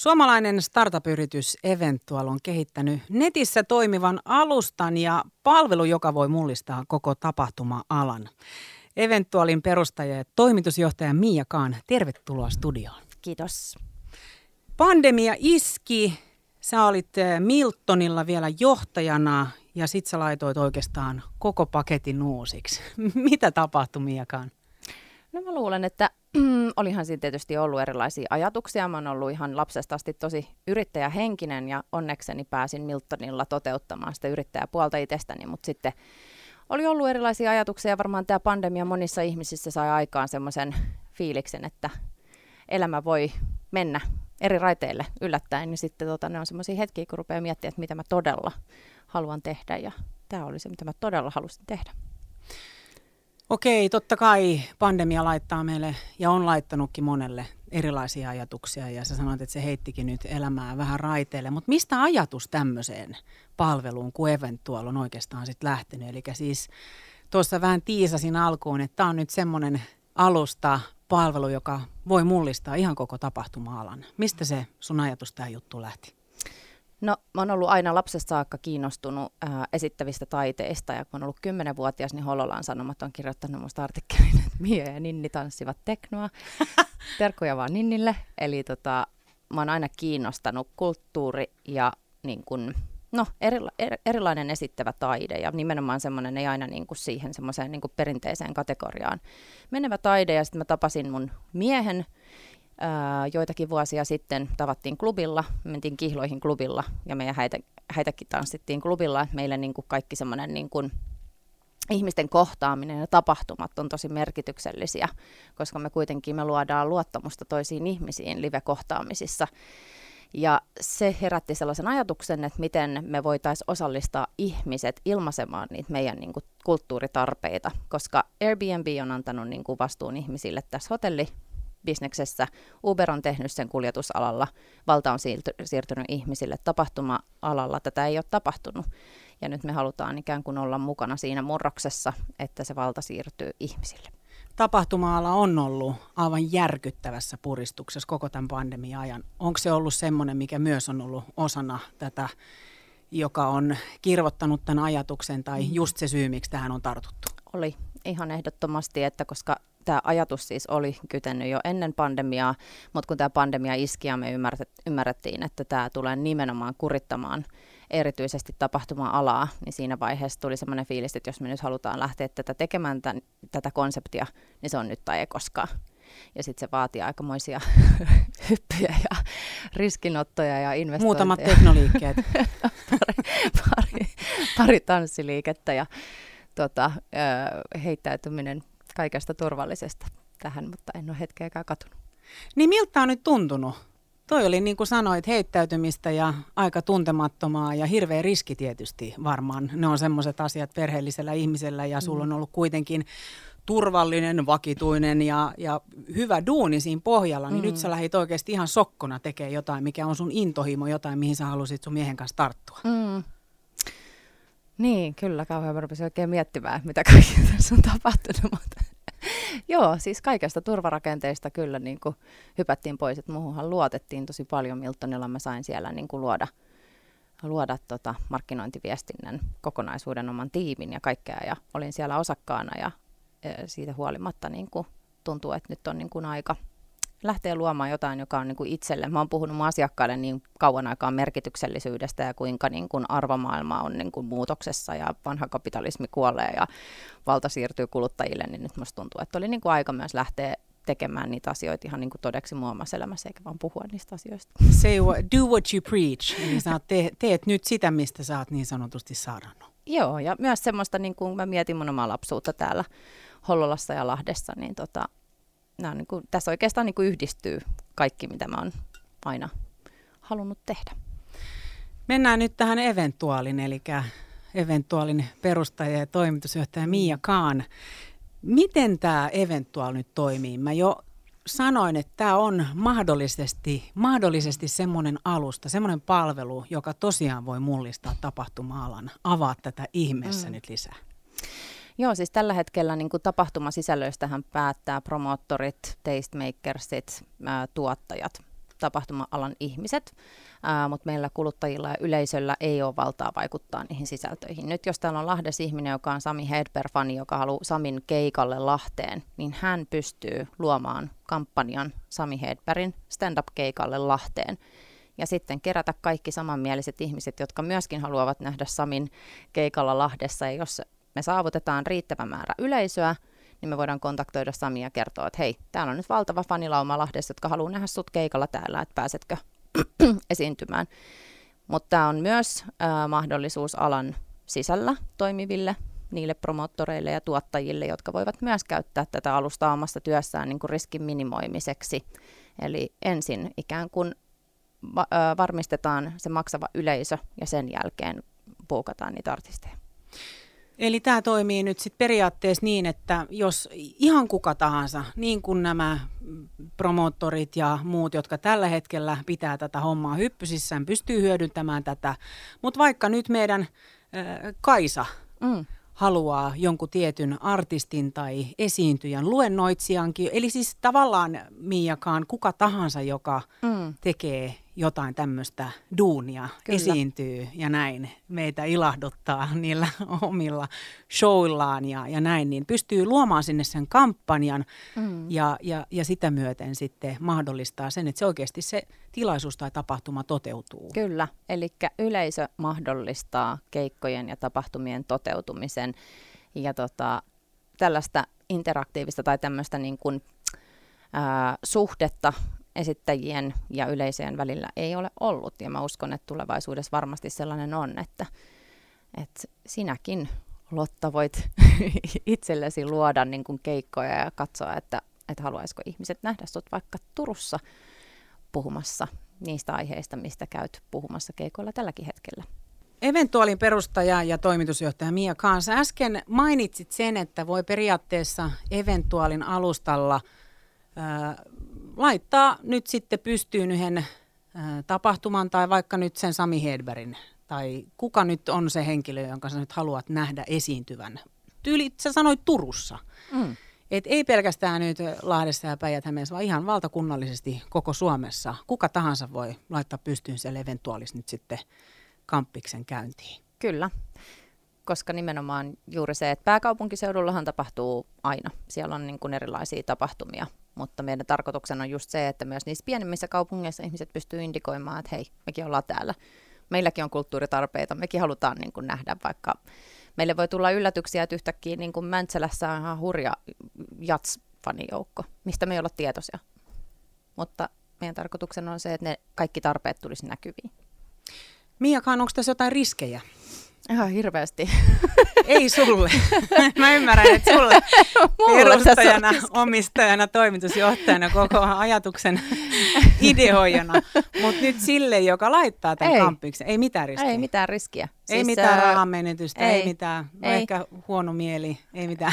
Suomalainen startup-yritys Eventual on kehittänyt netissä toimivan alustan ja palvelu, joka voi mullistaa koko tapahtuma-alan. Eventualin perustaja ja toimitusjohtaja Mia Kaan, tervetuloa studioon. Kiitos. Pandemia iski, sä olit eh, Miltonilla vielä johtajana ja sit sä laitoit oikeastaan koko paketin uusiksi. Mitä tapahtui Mia Kaan? No mä luulen, että olihan siinä tietysti ollut erilaisia ajatuksia. Mä oon ollut ihan lapsesta asti tosi yrittäjähenkinen ja onnekseni pääsin Miltonilla toteuttamaan sitä yrittäjäpuolta itsestäni, mutta sitten oli ollut erilaisia ajatuksia ja varmaan tämä pandemia monissa ihmisissä sai aikaan semmoisen fiiliksen, että elämä voi mennä eri raiteille yllättäen, niin sitten tota, ne on semmoisia hetkiä, kun rupeaa miettimään, että mitä mä todella haluan tehdä ja tämä oli se, mitä mä todella halusin tehdä. Okei, totta kai pandemia laittaa meille ja on laittanutkin monelle erilaisia ajatuksia ja sä sanoit, että se heittikin nyt elämää vähän raiteille. Mutta mistä ajatus tämmöiseen palveluun kuin Eventual on oikeastaan sitten lähtenyt? Eli siis tuossa vähän tiisasin alkuun, että tämä on nyt semmoinen alusta, palvelu, joka voi mullistaa ihan koko tapahtuma-alan. Mistä se sun ajatus tämä juttu lähti? No, mä oon ollut aina lapsesta saakka kiinnostunut ää, esittävistä taiteista, ja kun on ollut kymmenenvuotias, niin Hololan Sanomat on kirjoittanut musta artikkelin, että Mia ja Ninni tanssivat teknoa. Terkkuja vaan Ninnille. Eli tota, mä oon aina kiinnostanut kulttuuri ja niin kun, no, erila- er, erilainen esittävä taide, ja nimenomaan semmoinen ei aina niin kuin siihen semmoiseen niin kuin perinteiseen kategoriaan menevä taide, ja sitten mä tapasin mun miehen, joitakin vuosia sitten tavattiin klubilla, mentiin kihloihin klubilla ja meidän häitä, häitäkin tanssittiin klubilla. Meille niin kuin kaikki semmoinen niin kuin ihmisten kohtaaminen ja tapahtumat on tosi merkityksellisiä, koska me kuitenkin me luodaan luottamusta toisiin ihmisiin live-kohtaamisissa. Ja se herätti sellaisen ajatuksen, että miten me voitaisiin osallistaa ihmiset ilmaisemaan niitä meidän niin kuin, kulttuuritarpeita, koska Airbnb on antanut niin kuin, vastuun ihmisille tässä hotelli bisneksessä. Uber on tehnyt sen kuljetusalalla, valta on siirtynyt ihmisille tapahtuma-alalla. Tätä ei ole tapahtunut. Ja nyt me halutaan ikään kuin olla mukana siinä murroksessa, että se valta siirtyy ihmisille. Tapahtuma-ala on ollut aivan järkyttävässä puristuksessa koko tämän pandemian ajan. Onko se ollut semmoinen, mikä myös on ollut osana tätä, joka on kirvottanut tämän ajatuksen, tai mm. just se syy, miksi tähän on tartuttu? Oli ihan ehdottomasti, että koska tämä ajatus siis oli kytennyt jo ennen pandemiaa, mutta kun tämä pandemia iski ja me ymmärrettiin, että tämä tulee nimenomaan kurittamaan erityisesti tapahtuma-alaa, niin siinä vaiheessa tuli semmoinen fiilis, että jos me nyt halutaan lähteä tätä tekemään tämän, tätä konseptia, niin se on nyt tai ei koskaan. Ja sitten se vaatii aikamoisia hyppyjä ja riskinottoja ja investointeja. Muutamat teknoliikkeet. pari, pari, pari tanssiliikettä ja tota, heittäytyminen kaikesta turvallisesta tähän, mutta en ole hetkeäkään katunut. Niin miltä on nyt tuntunut? Toi oli niin kuin sanoit heittäytymistä ja aika tuntemattomaa ja hirveä riski tietysti varmaan. Ne on semmoiset asiat perheellisellä ihmisellä ja sulla on mm. ollut kuitenkin turvallinen, vakituinen ja, ja hyvä duuni siinä pohjalla, niin mm. nyt sä lähdit oikeasti ihan sokkona tekemään jotain, mikä on sun intohimo, jotain, mihin sä halusit sun miehen kanssa tarttua. Mm. Niin, kyllä, kauhean mä rupesin oikein miettimään, mitä kaikkea tässä on tapahtunut, mutta joo, siis kaikesta turvarakenteista kyllä niin kuin hypättiin pois, että muuhunhan luotettiin tosi paljon Miltonilla, mä sain siellä niin kuin luoda, luoda tota markkinointiviestinnän kokonaisuuden oman tiimin ja kaikkea, ja olin siellä osakkaana, ja siitä huolimatta niin kuin tuntuu, että nyt on niin kuin aika – lähtee luomaan jotain, joka on niin kuin itselle. Mä oon puhunut mun asiakkaille niin kauan aikaa merkityksellisyydestä ja kuinka niin kuin arvomaailma on niin kuin muutoksessa ja vanha kapitalismi kuolee ja valta siirtyy kuluttajille, niin nyt musta tuntuu, että oli niin kuin aika myös lähteä tekemään niitä asioita ihan niin kuin todeksi muun elämässä, eikä vaan puhua niistä asioista. Say what, do what you preach. Niin sä te, teet nyt sitä, mistä sä oot niin sanotusti saarannut. Joo, ja myös semmoista, niin kuin mä mietin mun omaa lapsuutta täällä Hollolassa ja Lahdessa, niin tota, nämä niin kuin, tässä oikeastaan niin kuin yhdistyy kaikki, mitä mä oon aina halunnut tehdä. Mennään nyt tähän eventuaalin, eli eventuaalin perustaja ja toimitusjohtaja Mia Kaan. Miten tämä eventuaali nyt toimii? Mä jo sanoin, että tämä on mahdollisesti, mahdollisesti semmoinen alusta, semmoinen palvelu, joka tosiaan voi mullistaa tapahtuma-alan. Avaa tätä ihmeessä mm. nyt lisää. Joo, siis tällä hetkellä niin kuin tapahtumasisällöistähän päättää promoottorit, tastemakersit, ää, tuottajat. tapahtuma-alan ihmiset, ää, mutta meillä kuluttajilla ja yleisöllä ei ole valtaa vaikuttaa niihin sisältöihin. Nyt jos täällä on Lahdessa ihminen, joka on Sami Hedberg-fani, joka haluaa Samin keikalle Lahteen, niin hän pystyy luomaan kampanjan Sami Hedbergin stand-up-keikalle Lahteen ja sitten kerätä kaikki samanmieliset ihmiset, jotka myöskin haluavat nähdä Samin keikalla Lahdessa. Ja jos me saavutetaan riittävä määrä yleisöä, niin me voidaan kontaktoida Samia ja kertoa, että hei, täällä on nyt valtava fanilauma Lahdessa, jotka haluaa nähdä sut keikalla täällä, että pääsetkö esiintymään. Mutta tämä on myös äh, mahdollisuus alan sisällä toimiville niille promottoreille ja tuottajille, jotka voivat myös käyttää tätä alusta omassa työssään niin kuin riskin minimoimiseksi. Eli ensin ikään kuin va- äh, varmistetaan se maksava yleisö ja sen jälkeen puukataan niitä artisteja. Eli tämä toimii nyt sitten periaatteessa niin, että jos ihan kuka tahansa, niin kuin nämä promoottorit ja muut, jotka tällä hetkellä pitää tätä hommaa hyppysissään, pystyy hyödyntämään tätä. Mutta vaikka nyt meidän äh, Kaisa mm. haluaa jonkun tietyn artistin tai esiintyjän, luennoitsijankin, eli siis tavallaan Miakaan kuka tahansa, joka mm. tekee jotain tämmöistä duunia Kyllä. esiintyy ja näin, meitä ilahduttaa niillä omilla showillaan ja, ja näin, niin pystyy luomaan sinne sen kampanjan mm. ja, ja, ja sitä myöten sitten mahdollistaa sen, että se oikeasti se tilaisuus tai tapahtuma toteutuu. Kyllä, eli yleisö mahdollistaa keikkojen ja tapahtumien toteutumisen ja tota, tällaista interaktiivista tai tämmöistä niin kuin, ää, suhdetta esittäjien ja yleisöjen välillä ei ole ollut. Ja mä uskon, että tulevaisuudessa varmasti sellainen on, että, että sinäkin Lotta voit itsellesi luoda niin kuin keikkoja ja katsoa, että, että haluaisiko ihmiset nähdä sut vaikka Turussa puhumassa niistä aiheista, mistä käyt puhumassa keikoilla tälläkin hetkellä. Eventuaalin perustaja ja toimitusjohtaja Mia Kaansa, äsken mainitsit sen, että voi periaatteessa Eventuaalin alustalla laittaa nyt sitten pystyyn yhden äh, tapahtuman tai vaikka nyt sen Sami Hedbergin tai kuka nyt on se henkilö, jonka sä nyt haluat nähdä esiintyvän. Tyyli, sä sanoit Turussa. Mm. Et ei pelkästään nyt Lahdessa ja päijät vaan ihan valtakunnallisesti koko Suomessa. Kuka tahansa voi laittaa pystyyn sen eventuaalis nyt sitten kamppiksen käyntiin. Kyllä, koska nimenomaan juuri se, että pääkaupunkiseudullahan tapahtuu aina. Siellä on niin kuin erilaisia tapahtumia mutta meidän tarkoituksena on just se, että myös niissä pienemmissä kaupungeissa ihmiset pystyy indikoimaan, että hei, mekin ollaan täällä. Meilläkin on kulttuuritarpeita, mekin halutaan niin kuin nähdä vaikka, meille voi tulla yllätyksiä, että yhtäkkiä niin kuin Mäntsälässä on ihan hurja jats-fanijoukko, mistä me ei olla tietoisia. Mutta meidän tarkoituksena on se, että ne kaikki tarpeet tulisi näkyviin. Miakaan, onko tässä jotain riskejä? Ihan hirveästi. Ei sulle. Mä ymmärrän, että sulle edustajana, omistajana, toimitusjohtajana, koko ajatuksen ideoijana. Mutta nyt sille, joka laittaa tämän ei. kampiksen, ei mitään riskiä. Ei mitään riskiä. Ei siis, mitään äh, rahan menetystä, ei, ei mitään, ei. ehkä huono mieli, ei mitään.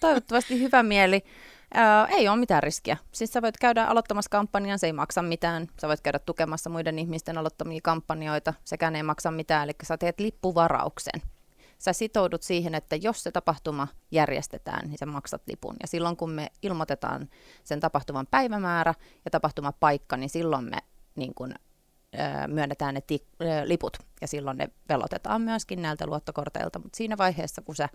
Toivottavasti hyvä mieli. Ää, ei ole mitään riskiä. Siis sä voit käydä aloittamassa kampanjan, se ei maksa mitään. Sä voit käydä tukemassa muiden ihmisten aloittamia kampanjoita, sekään ei maksa mitään. Eli sä teet lippuvarauksen. Sä sitoudut siihen, että jos se tapahtuma järjestetään, niin sä maksat lipun. Ja silloin kun me ilmoitetaan sen tapahtuman päivämäärä ja tapahtumapaikka, niin silloin me niin kun, myönnetään ne ti- liput ja silloin ne velotetaan myöskin näiltä luottokorteilta. Mutta siinä vaiheessa, kun sä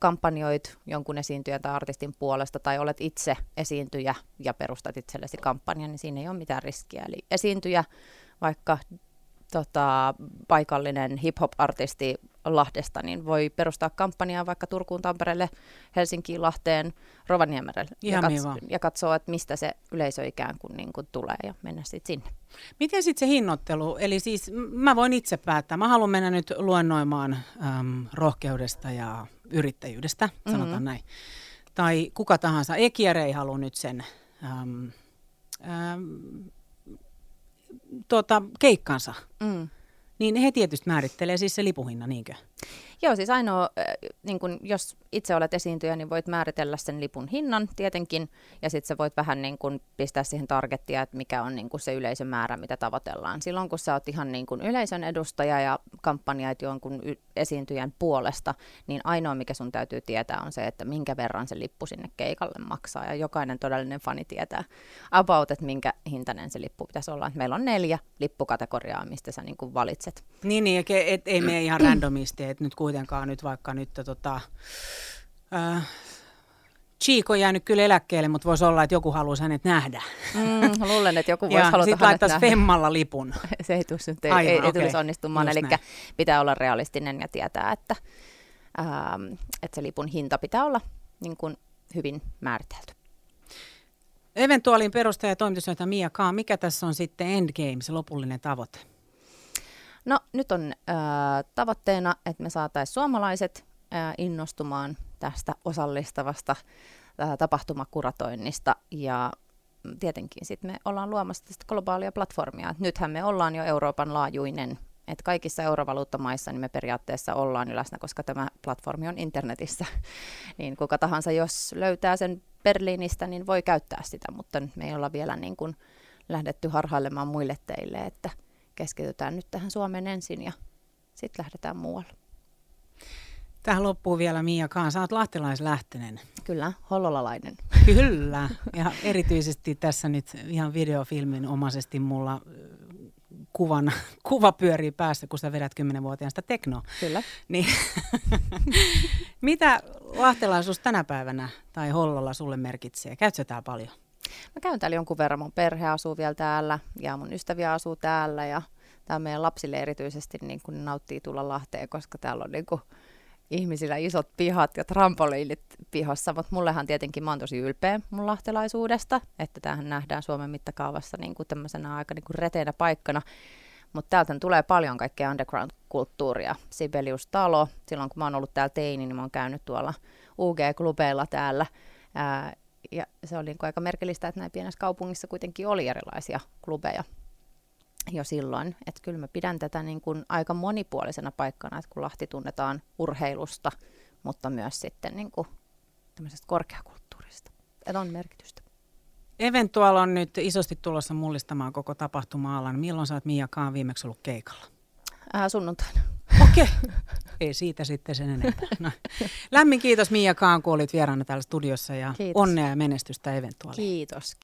kampanjoit jonkun esiintyjän tai artistin puolesta tai olet itse esiintyjä ja perustat itsellesi kampanjan, niin siinä ei ole mitään riskiä. Eli esiintyjä, vaikka tota, paikallinen hip-hop-artisti Lahdesta, niin voi perustaa kampanjaa vaikka Turkuun, Tampereelle, Helsinkiin, Lahteen, Rovaniemerelle ja, kats- ja katsoa, että mistä se yleisö ikään kuin, niin kuin tulee ja mennä sitten sinne. Miten sitten se hinnoittelu? Eli siis mä voin itse päättää. Mä haluan mennä nyt luennoimaan äm, rohkeudesta ja yrittäjyydestä, sanotaan mm-hmm. näin. Tai kuka tahansa, Ekiare ei halua nyt sen äm, äm, tuota, keikkansa. Mm. Niin he tietysti määrittelee siis se lipuhinna, niinkö? Joo, siis ainoa, niin kun, jos itse olet esiintyjä, niin voit määritellä sen lipun hinnan tietenkin, ja sitten sä voit vähän niin kun, pistää siihen targettia, että mikä on niin kun, se yleisön määrä, mitä tavoitellaan. Silloin kun sä oot ihan niin kun, yleisön edustaja ja kampanjait jonkun y- esiintyjän puolesta, niin ainoa, mikä sun täytyy tietää, on se, että minkä verran se lippu sinne keikalle maksaa, ja jokainen todellinen fani tietää about, että minkä hintainen se lippu pitäisi olla. Meillä on neljä lippukategoriaa, mistä sä niin kun, valitset. Niin, niin et, et, ei mene ihan randomisti, että nyt kuitenkaan nyt vaikka nyt tota, äh, Chico on jäänyt kyllä eläkkeelle, mutta voisi olla, että joku haluaisi hänet nähdä. Mm, luulen, että joku voisi haluta sitten laittaisi Femmalla lipun. Se ei, tulisi, ei, Aivan, ei, okay. ei tulisi onnistumaan, eli pitää olla realistinen ja tietää, että, ähm, että se lipun hinta pitää olla niin kuin hyvin määritelty. Eventuaalin perustaja ja toimitusjohtaja Mia Kaa, mikä tässä on sitten endgame, se lopullinen tavoite? No nyt on äh, tavoitteena, että me saataisiin suomalaiset äh, innostumaan tästä osallistavasta äh, tapahtumakuratoinnista ja tietenkin sitten me ollaan luomassa tästä globaalia platformia. Nythän me ollaan jo Euroopan laajuinen, että kaikissa eurovaluuttamaissa niin me periaatteessa ollaan läsnä, koska tämä platformi on internetissä. niin kuka tahansa, jos löytää sen Berliinistä, niin voi käyttää sitä, mutta me ei olla vielä niin kuin lähdetty harhailemaan muille teille, että – keskitytään nyt tähän Suomen ensin ja sitten lähdetään muualle. Tähän loppuu vielä Mia Kaan. Sä oot lahtelaislähtöinen. Kyllä, hollolalainen. Kyllä, ja erityisesti tässä nyt ihan videofilmin omaisesti mulla kuvan, kuva pyörii päässä, kun sä vedät kymmenenvuotiaasta teknoa. Kyllä. Niin, mitä lahtelaisuus tänä päivänä tai Hollolla sulle merkitsee? Käytkö täällä paljon? Mä käyn täällä jonkun verran, mun perhe asuu vielä täällä ja mun ystäviä asuu täällä ja tämä meidän lapsille erityisesti niin kun nauttii tulla Lahteen, koska täällä on niin kun ihmisillä isot pihat ja trampoliinit pihassa, mutta mullehan tietenkin mä oon tosi ylpeä mun lahtelaisuudesta, että tähän nähdään Suomen mittakaavassa niin kuin tämmöisenä aika niin reteenä paikkana. Mutta täältä tulee paljon kaikkea underground-kulttuuria. Sibelius-talo, silloin kun mä oon ollut täällä teini, niin mä oon käynyt tuolla UG-klubeilla täällä. Ää, ja se oli niin aika merkillistä, että näin pienessä kaupungissa kuitenkin oli erilaisia klubeja jo silloin. Että kyllä mä pidän tätä niin kuin aika monipuolisena paikkana, että kun Lahti tunnetaan urheilusta, mutta myös sitten niin kuin tämmöisestä korkeakulttuurista. Että on merkitystä. Eventual on nyt isosti tulossa mullistamaan koko tapahtuma-alan. Milloin sä oot Mia Kaan viimeksi ollut keikalla? Ää, sunnuntaina. Okei. Okay. Ei siitä sitten sen enempää. No. Lämmin kiitos Mia Kaan, kun olit vieraana täällä studiossa ja kiitos. onnea ja menestystä eventuaaliin. Kiitos.